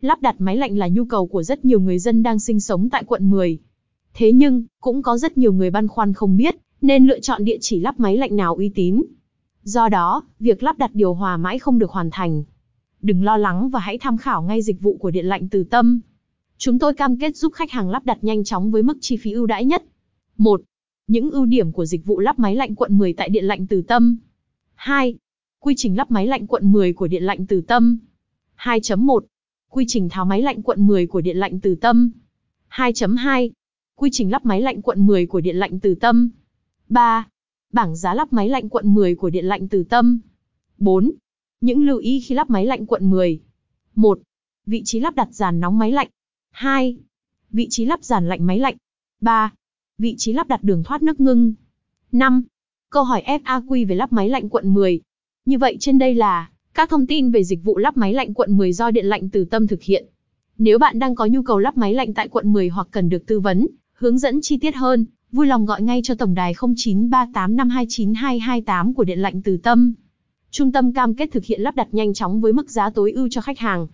Lắp đặt máy lạnh là nhu cầu của rất nhiều người dân đang sinh sống tại quận 10. Thế nhưng, cũng có rất nhiều người băn khoăn không biết, nên lựa chọn địa chỉ lắp máy lạnh nào uy tín. Do đó, việc lắp đặt điều hòa mãi không được hoàn thành. Đừng lo lắng và hãy tham khảo ngay dịch vụ của Điện lạnh Từ Tâm. Chúng tôi cam kết giúp khách hàng lắp đặt nhanh chóng với mức chi phí ưu đãi nhất. 1. Những ưu điểm của dịch vụ lắp máy lạnh quận 10 tại Điện lạnh Từ Tâm. 2. Quy trình lắp máy lạnh quận 10 của Điện lạnh Từ Tâm. 2.1. Quy trình tháo máy lạnh quận 10 của Điện lạnh Từ Tâm. 2.2. Quy trình lắp máy lạnh quận 10 của Điện lạnh Từ Tâm. 3. Bảng giá lắp máy lạnh quận 10 của Điện lạnh Từ Tâm. 4. Những lưu ý khi lắp máy lạnh quận 10. 1. Vị trí lắp đặt giàn nóng máy lạnh. 2. Vị trí lắp giàn lạnh máy lạnh. 3. Vị trí lắp đặt đường thoát nước ngưng. 5. Câu hỏi FAQ về lắp máy lạnh quận 10. Như vậy trên đây là các thông tin về dịch vụ lắp máy lạnh quận 10 do Điện lạnh Từ Tâm thực hiện. Nếu bạn đang có nhu cầu lắp máy lạnh tại quận 10 hoặc cần được tư vấn, hướng dẫn chi tiết hơn, vui lòng gọi ngay cho tổng đài 0938529228 của Điện lạnh Từ Tâm. Trung tâm cam kết thực hiện lắp đặt nhanh chóng với mức giá tối ưu cho khách hàng.